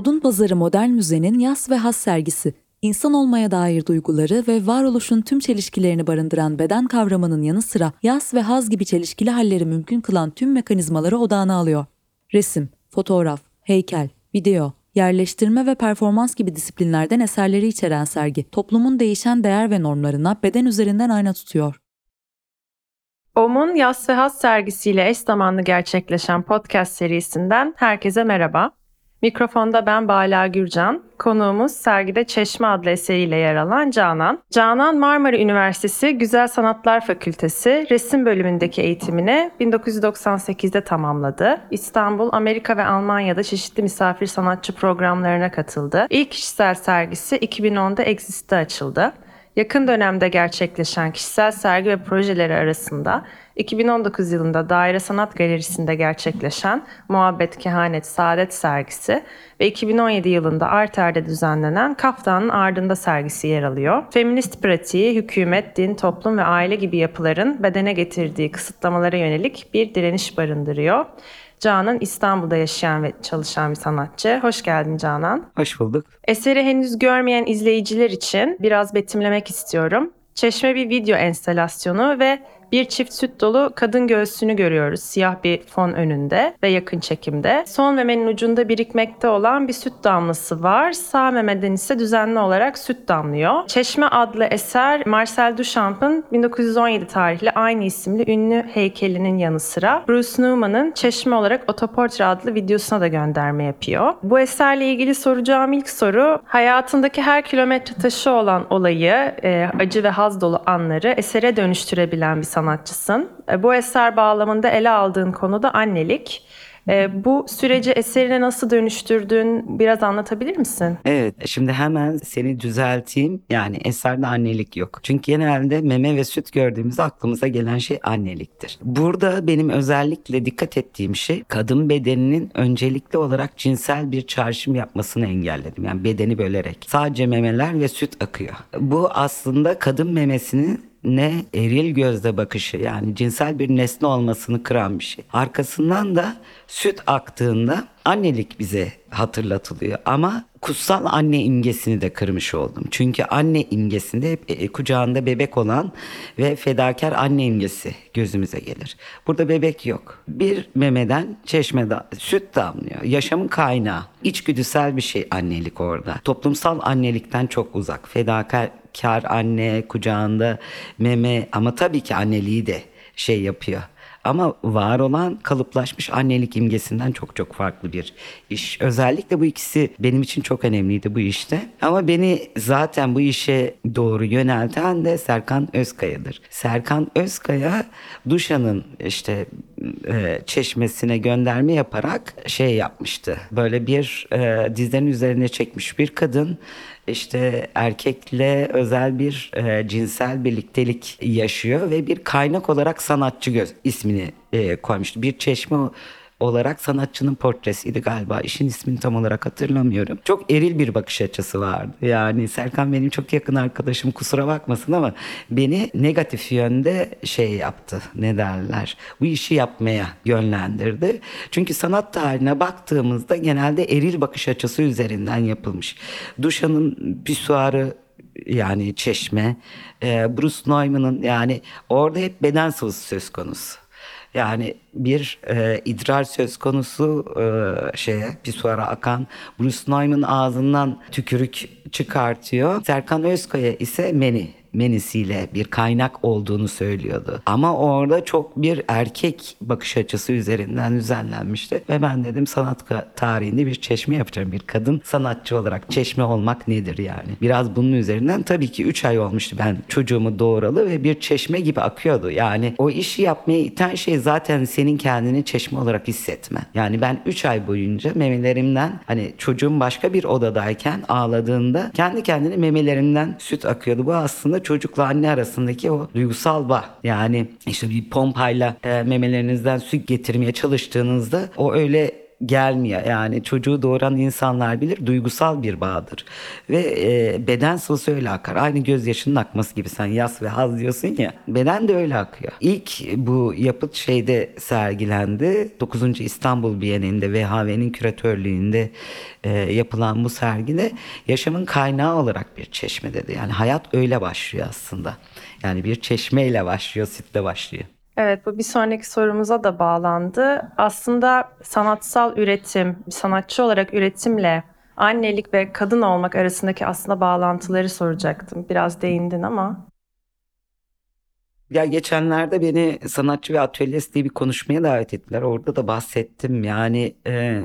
Odun Pazarı Modern Müze'nin Yas ve Has sergisi, insan olmaya dair duyguları ve varoluşun tüm çelişkilerini barındıran beden kavramının yanı sıra yas ve haz gibi çelişkili halleri mümkün kılan tüm mekanizmaları odağına alıyor. Resim, fotoğraf, heykel, video, yerleştirme ve performans gibi disiplinlerden eserleri içeren sergi, toplumun değişen değer ve normlarına beden üzerinden ayna tutuyor. OM'un Yas ve Has sergisiyle eş zamanlı gerçekleşen podcast serisinden herkese merhaba. Mikrofonda ben Bala Gürcan. Konuğumuz sergide Çeşme adlı eseriyle yer alan Canan. Canan Marmara Üniversitesi Güzel Sanatlar Fakültesi resim bölümündeki eğitimini 1998'de tamamladı. İstanbul, Amerika ve Almanya'da çeşitli misafir sanatçı programlarına katıldı. İlk kişisel sergisi 2010'da Exist'te açıldı. Yakın dönemde gerçekleşen kişisel sergi ve projeleri arasında 2019 yılında Daire Sanat Galerisi'nde gerçekleşen Muhabbet Kehanet Saadet sergisi ve 2017 yılında Arter'de düzenlenen Kaftanın Ardında sergisi yer alıyor. Feminist pratiği, hükümet, din, toplum ve aile gibi yapıların bedene getirdiği kısıtlamalara yönelik bir direniş barındırıyor. Canan İstanbul'da yaşayan ve çalışan bir sanatçı. Hoş geldin Canan. Hoş bulduk. Eseri henüz görmeyen izleyiciler için biraz betimlemek istiyorum. Çeşme bir video enstalasyonu ve bir çift süt dolu kadın göğsünü görüyoruz siyah bir fon önünde ve yakın çekimde. Son memenin ucunda birikmekte olan bir süt damlası var. Sağ memeden ise düzenli olarak süt damlıyor. Çeşme adlı eser Marcel Duchamp'ın 1917 tarihli aynı isimli ünlü heykelinin yanı sıra Bruce Newman'ın Çeşme olarak Otoportre adlı videosuna da gönderme yapıyor. Bu eserle ilgili soracağım ilk soru hayatındaki her kilometre taşı olan olayı, e, acı ve haz dolu anları esere dönüştürebilen bir sanatçı sanatçısın. E, bu eser bağlamında ele aldığın konu da annelik. E, bu süreci eserine nasıl dönüştürdün biraz anlatabilir misin? Evet şimdi hemen seni düzelteyim. Yani eserde annelik yok. Çünkü genelde meme ve süt gördüğümüzde aklımıza gelen şey anneliktir. Burada benim özellikle dikkat ettiğim şey kadın bedeninin öncelikli olarak cinsel bir çağrışım yapmasını engelledim. Yani bedeni bölerek. Sadece memeler ve süt akıyor. Bu aslında kadın memesinin ne eril gözle bakışı yani cinsel bir nesne olmasını kıran bir şey. Arkasından da süt aktığında annelik bize hatırlatılıyor ama kutsal anne imgesini de kırmış oldum. Çünkü anne imgesinde e, kucağında bebek olan ve fedakar anne imgesi gözümüze gelir. Burada bebek yok. Bir memeden çeşmede süt damlıyor. Yaşamın kaynağı. İçgüdüsel bir şey annelik orada. Toplumsal annelikten çok uzak. Fedakar kar anne kucağında meme ama tabii ki anneliği de şey yapıyor. Ama var olan kalıplaşmış annelik imgesinden çok çok farklı bir iş. Özellikle bu ikisi benim için çok önemliydi bu işte. Ama beni zaten bu işe doğru yönelten de Serkan Özkaya'dır. Serkan Özkaya Duşan'ın işte e, çeşmesine gönderme yaparak şey yapmıştı. Böyle bir e, dizlerin üzerine çekmiş bir kadın işte erkekle özel bir e, cinsel birliktelik yaşıyor ve bir kaynak olarak sanatçı göz ismini e, koymuştu. Bir çeşme olarak sanatçının portresiydi galiba. İşin ismini tam olarak hatırlamıyorum. Çok eril bir bakış açısı vardı. Yani Serkan benim çok yakın arkadaşım kusura bakmasın ama beni negatif yönde şey yaptı. Ne derler? Bu işi yapmaya yönlendirdi. Çünkü sanat tarihine baktığımızda genelde eril bakış açısı üzerinden yapılmış. Duşan'ın pisuarı yani çeşme, Bruce Neumann'ın yani orada hep beden sıvısı söz konusu. Yani bir e, idrar söz konusu e, şeye pisuara akan Bruce Neumann ağzından tükürük çıkartıyor. Serkan Özkaya ise meni menisiyle bir kaynak olduğunu söylüyordu. Ama orada çok bir erkek bakış açısı üzerinden düzenlenmişti. Ve ben dedim sanat tarihinde bir çeşme yapacağım. Bir kadın sanatçı olarak çeşme olmak nedir yani? Biraz bunun üzerinden tabii ki 3 ay olmuştu ben çocuğumu doğuralı ve bir çeşme gibi akıyordu. Yani o işi yapmaya iten şey zaten senin kendini çeşme olarak hissetme. Yani ben 3 ay boyunca memelerimden hani çocuğum başka bir odadayken ağladığında kendi kendine memelerimden süt akıyordu. Bu aslında çocukla anne arasındaki o duygusal bağ. Yani işte bir pompayla e, memelerinizden süt getirmeye çalıştığınızda o öyle gelmiyor. Yani çocuğu doğuran insanlar bilir duygusal bir bağdır. Ve e, beden sıvısı öyle akar. Aynı gözyaşının akması gibi sen yas ve haz diyorsun ya. Beden de öyle akıyor. İlk bu yapıt şeyde sergilendi. 9. İstanbul Bienalinde VHV'nin küratörlüğünde e, yapılan bu sergide yaşamın kaynağı olarak bir çeşme dedi. Yani hayat öyle başlıyor aslında. Yani bir çeşmeyle başlıyor, sütle başlıyor. Evet bu bir sonraki sorumuza da bağlandı. Aslında sanatsal üretim, sanatçı olarak üretimle annelik ve kadın olmak arasındaki aslında bağlantıları soracaktım. Biraz değindin ama. Ya geçenlerde beni sanatçı ve atölyesi diye bir konuşmaya davet ettiler. Orada da bahsettim. Yani e,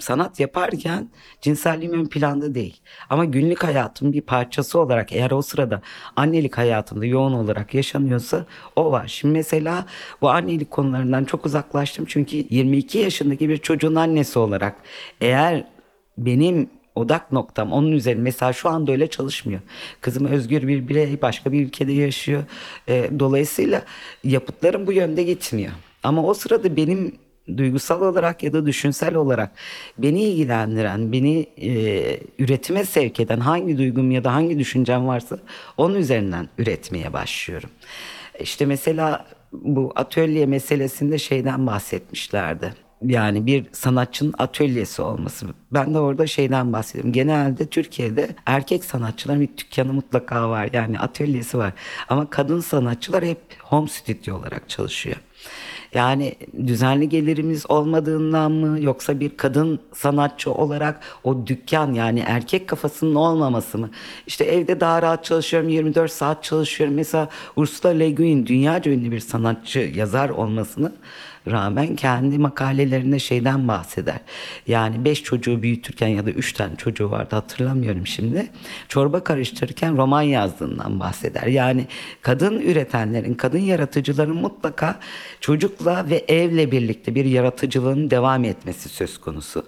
sanat yaparken cinselliğim ön planda değil. Ama günlük hayatım bir parçası olarak eğer o sırada annelik hayatımda yoğun olarak yaşanıyorsa o var. Şimdi mesela bu annelik konularından çok uzaklaştım. Çünkü 22 yaşındaki bir çocuğun annesi olarak eğer benim odak noktam onun üzerine mesela şu anda öyle çalışmıyor. Kızım özgür bir birey başka bir ülkede yaşıyor. E, dolayısıyla yapıtlarım bu yönde gitmiyor. Ama o sırada benim duygusal olarak ya da düşünsel olarak beni ilgilendiren, beni e, üretime sevk eden hangi duygum ya da hangi düşüncem varsa onun üzerinden üretmeye başlıyorum. İşte mesela bu atölye meselesinde şeyden bahsetmişlerdi yani bir sanatçının atölyesi olması. Ben de orada şeyden bahsediyorum. Genelde Türkiye'de erkek sanatçıların bir dükkanı mutlaka var. Yani atölyesi var. Ama kadın sanatçılar hep home studio olarak çalışıyor. Yani düzenli gelirimiz olmadığından mı yoksa bir kadın sanatçı olarak o dükkan yani erkek kafasının olmaması mı? İşte evde daha rahat çalışıyorum 24 saat çalışıyorum. Mesela Ursula Le Guin dünyaca ünlü bir sanatçı yazar olmasını rağmen kendi makalelerinde şeyden bahseder. Yani beş çocuğu büyütürken ya da üç tane çocuğu vardı hatırlamıyorum şimdi. Çorba karıştırırken roman yazdığından bahseder. Yani kadın üretenlerin, kadın yaratıcıların mutlaka çocukla ve evle birlikte bir yaratıcılığın devam etmesi söz konusu.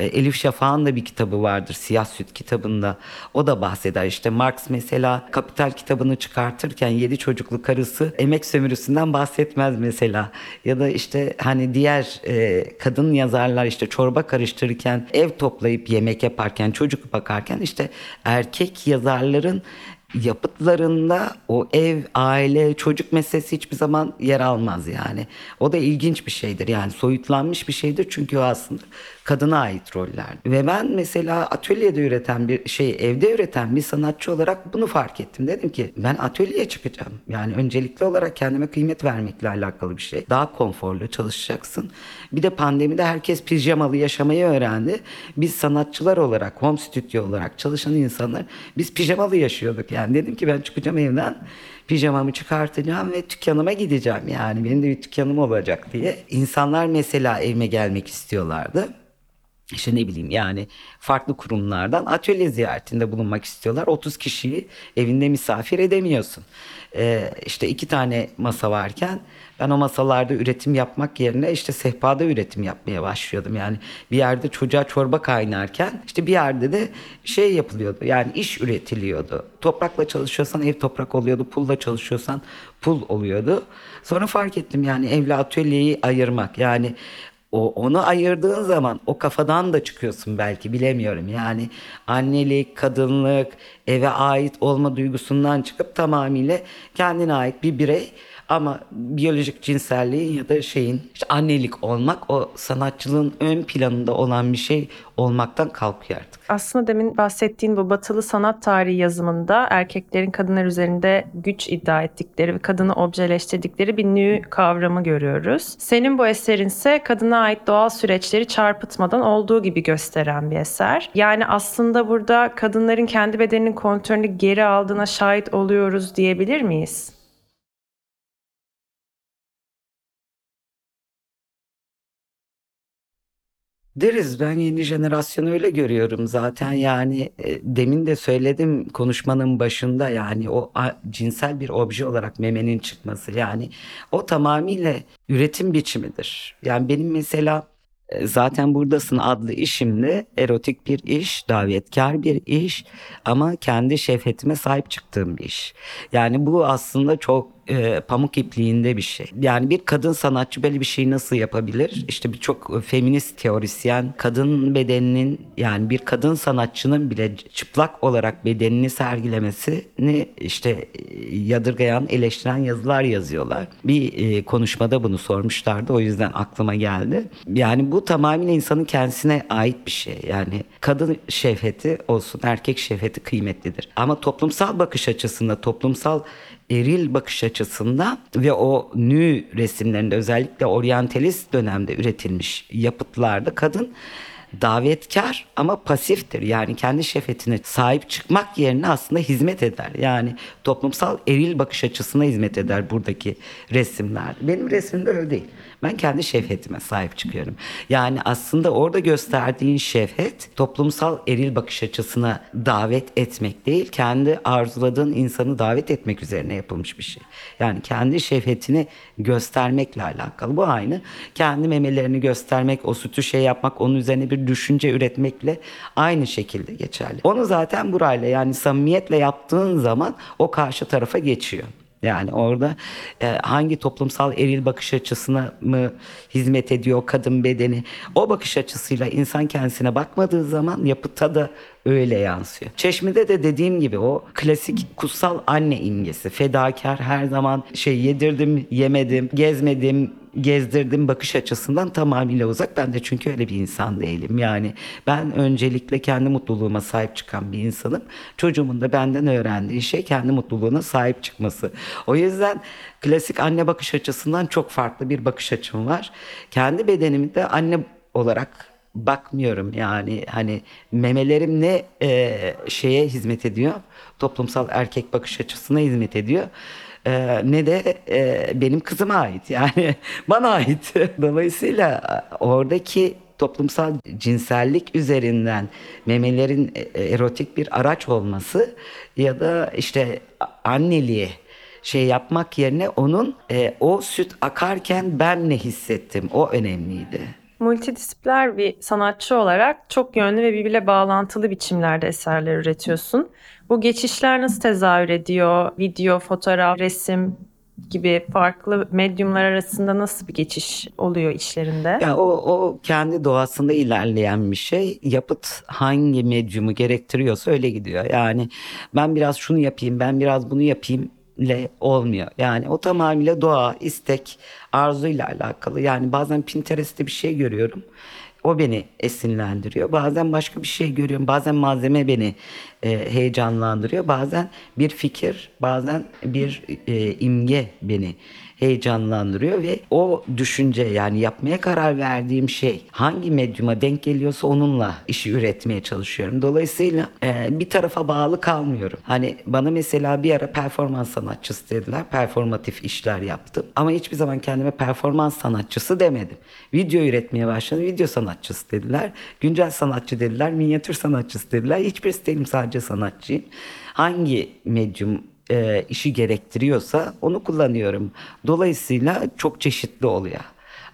E, Elif Şafak'ın da bir kitabı vardır Siyah Süt kitabında. O da bahseder işte Marx mesela Kapital kitabını çıkartırken yedi çocuklu karısı emek sömürüsünden bahsetmez mesela. Ya da işte hani diğer e, kadın yazarlar işte çorba karıştırırken ev toplayıp yemek yaparken çocuk bakarken işte erkek yazarların yapıtlarında o ev, aile, çocuk meselesi hiçbir zaman yer almaz yani. O da ilginç bir şeydir yani soyutlanmış bir şeydir çünkü o aslında kadına ait roller. Ve ben mesela atölyede üreten bir şey, evde üreten bir sanatçı olarak bunu fark ettim. Dedim ki ben atölyeye çıkacağım. Yani öncelikli olarak kendime kıymet vermekle alakalı bir şey. Daha konforlu çalışacaksın. Bir de pandemide herkes pijamalı yaşamayı öğrendi. Biz sanatçılar olarak, home studio olarak çalışan insanlar biz pijamalı yaşıyorduk. Yani dedim ki ben çıkacağım evden pijamamı çıkartacağım ve dükkanıma gideceğim. Yani benim de bir dükkanım olacak diye. İnsanlar mesela evime gelmek istiyorlardı işte ne bileyim yani farklı kurumlardan atölye ziyaretinde bulunmak istiyorlar. 30 kişiyi evinde misafir edemiyorsun. Ee, işte iki tane masa varken ben o masalarda üretim yapmak yerine işte sehpada üretim yapmaya başlıyordum. Yani bir yerde çocuğa çorba kaynarken işte bir yerde de şey yapılıyordu. Yani iş üretiliyordu. Toprakla çalışıyorsan ev toprak oluyordu. Pulla çalışıyorsan pul oluyordu. Sonra fark ettim yani evle atölyeyi ayırmak. Yani o onu ayırdığın zaman o kafadan da çıkıyorsun belki bilemiyorum. Yani annelik, kadınlık, eve ait olma duygusundan çıkıp tamamıyla kendine ait bir birey ama biyolojik cinselliğin ya da şeyin işte annelik olmak o sanatçılığın ön planında olan bir şey olmaktan kalkıyor artık. Aslında demin bahsettiğin bu batılı sanat tarihi yazımında erkeklerin kadınlar üzerinde güç iddia ettikleri ve kadını objeleştirdikleri bir nü kavramı görüyoruz. Senin bu eserin ise kadına ait doğal süreçleri çarpıtmadan olduğu gibi gösteren bir eser. Yani aslında burada kadınların kendi bedeninin kontrolünü geri aldığına şahit oluyoruz diyebilir miyiz? Deriz ben yeni jenerasyonu öyle görüyorum zaten yani e, demin de söyledim konuşmanın başında yani o a- cinsel bir obje olarak memenin çıkması yani o tamamıyla üretim biçimidir. Yani benim mesela e, Zaten Buradasın adlı işimde erotik bir iş, davetkar bir iş ama kendi şehvetime sahip çıktığım bir iş. Yani bu aslında çok e, pamuk ipliğinde bir şey. Yani bir kadın sanatçı böyle bir şeyi nasıl yapabilir? İşte birçok feminist teorisyen kadın bedeninin yani bir kadın sanatçının bile çıplak olarak bedenini sergilemesini işte e, yadırgayan, eleştiren yazılar yazıyorlar. Bir e, konuşmada bunu sormuşlardı. O yüzden aklıma geldi. Yani bu tamamen insanın kendisine ait bir şey. Yani kadın şehveti olsun, erkek şehveti kıymetlidir. Ama toplumsal bakış açısında, toplumsal eril bakış açısında ve o nü resimlerinde özellikle oryantalist dönemde üretilmiş yapıtlarda kadın davetkar ama pasiftir. Yani kendi şefetine sahip çıkmak yerine aslında hizmet eder. Yani toplumsal eril bakış açısına hizmet eder buradaki resimler. Benim resmimde öyle değil. Ben kendi şefetime sahip çıkıyorum. Yani aslında orada gösterdiğin şefet toplumsal eril bakış açısına davet etmek değil, kendi arzuladığın insanı davet etmek üzerine yapılmış bir şey. Yani kendi şefetini göstermekle alakalı. Bu aynı. Kendi memelerini göstermek, o sütü şey yapmak, onun üzerine bir düşünce üretmekle aynı şekilde geçerli. Onu zaten burayla yani samimiyetle yaptığın zaman o karşı tarafa geçiyor. Yani orada e, hangi toplumsal eril bakış açısına mı hizmet ediyor kadın bedeni? O bakış açısıyla insan kendisine bakmadığı zaman yapıta da öyle yansıyor. Çeşme'de de dediğim gibi o klasik kutsal anne imgesi. Fedakar her zaman şey yedirdim, yemedim, gezmedim, gezdirdim bakış açısından tamamıyla uzak. Ben de çünkü öyle bir insan değilim. Yani ben öncelikle kendi mutluluğuma sahip çıkan bir insanım. Çocuğumun da benden öğrendiği şey kendi mutluluğuna sahip çıkması. O yüzden klasik anne bakış açısından çok farklı bir bakış açım var. Kendi bedenimi de anne olarak bakmıyorum yani hani memelerim ne e, şeye hizmet ediyor toplumsal erkek bakış açısına hizmet ediyor e, ne de e, benim kızıma ait. Yani bana ait. Dolayısıyla oradaki toplumsal cinsellik üzerinden memelerin e, erotik bir araç olması ya da işte anneliğe şey yapmak yerine onun e, o süt akarken ben ne hissettim? O önemliydi. Multidisipliner bir sanatçı olarak çok yönlü ve birbirle bağlantılı biçimlerde eserler üretiyorsun. Bu geçişler nasıl tezahür ediyor? Video, fotoğraf, resim gibi farklı medyumlar arasında nasıl bir geçiş oluyor işlerinde? Ya o, o kendi doğasında ilerleyen bir şey. Yapıt hangi medyumu gerektiriyorsa öyle gidiyor. Yani ben biraz şunu yapayım, ben biraz bunu yapayım ile olmuyor. Yani o tamamıyla doğa, istek, arzuyla alakalı. Yani bazen Pinterest'te bir şey görüyorum. O beni esinlendiriyor. Bazen başka bir şey görüyorum. Bazen malzeme beni e, heyecanlandırıyor. Bazen bir fikir, bazen bir e, imge beni heyecanlandırıyor ve o düşünce yani yapmaya karar verdiğim şey hangi medyuma denk geliyorsa onunla işi üretmeye çalışıyorum. Dolayısıyla e, bir tarafa bağlı kalmıyorum. Hani bana mesela bir ara performans sanatçısı dediler. Performatif işler yaptım. Ama hiçbir zaman kendime performans sanatçısı demedim. Video üretmeye başladım. Video sanatçısı dediler. Güncel sanatçı dediler. Minyatür sanatçısı dediler. Hiçbirisi değilim sadece sanatçıyım. Hangi medyum e, işi gerektiriyorsa onu kullanıyorum. Dolayısıyla çok çeşitli oluyor.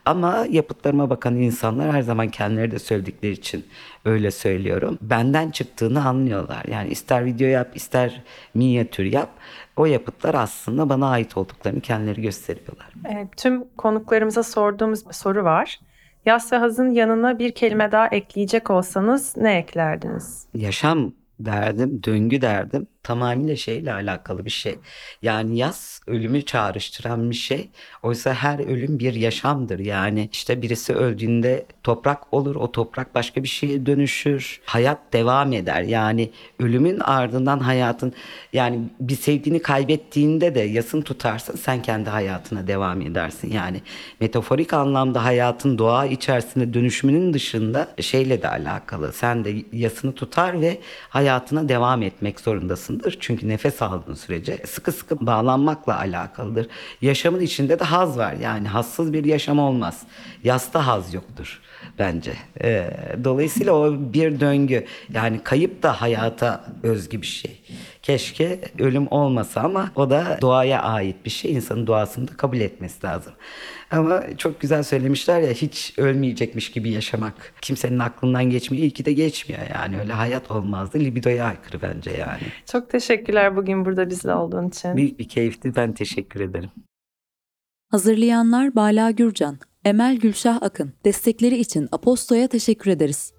Ama yapıtlarıma bakan insanlar her zaman kendileri de söyledikleri için öyle söylüyorum. Benden çıktığını anlıyorlar. Yani ister video yap, ister minyatür yap. O yapıtlar aslında bana ait olduklarını kendileri gösteriyorlar. E, tüm konuklarımıza sorduğumuz bir soru var. Yas ve hazın yanına bir kelime daha ekleyecek olsanız ne eklerdiniz? Yaşam derdim, döngü derdim tamamıyla şeyle alakalı bir şey. Yani yaz ölümü çağrıştıran bir şey. Oysa her ölüm bir yaşamdır. Yani işte birisi öldüğünde toprak olur, o toprak başka bir şeye dönüşür. Hayat devam eder. Yani ölümün ardından hayatın yani bir sevdiğini kaybettiğinde de yasın tutarsın sen kendi hayatına devam edersin. Yani metaforik anlamda hayatın doğa içerisinde dönüşümünün dışında şeyle de alakalı. Sen de yasını tutar ve hayatına devam etmek zorundasın alakalıdır. Çünkü nefes aldığın sürece sıkı sıkı bağlanmakla alakalıdır. Yaşamın içinde de haz var. Yani hassız bir yaşam olmaz. Yasta haz yoktur bence. Ee, dolayısıyla o bir döngü. Yani kayıp da hayata özgü bir şey. Keşke ölüm olmasa ama o da doğaya ait bir şey. İnsanın doğasını da kabul etmesi lazım. Ama çok güzel söylemişler ya hiç ölmeyecekmiş gibi yaşamak. Kimsenin aklından geçmiyor. İyi ki de geçmiyor yani. Öyle hayat olmazdı. Libidoya aykırı bence yani. Çok teşekkürler bugün burada bizle olduğun için. Büyük bir keyifti. Ben teşekkür ederim. Hazırlayanlar Bala Gürcan, Emel Gülşah Akın. Destekleri için Aposto'ya teşekkür ederiz.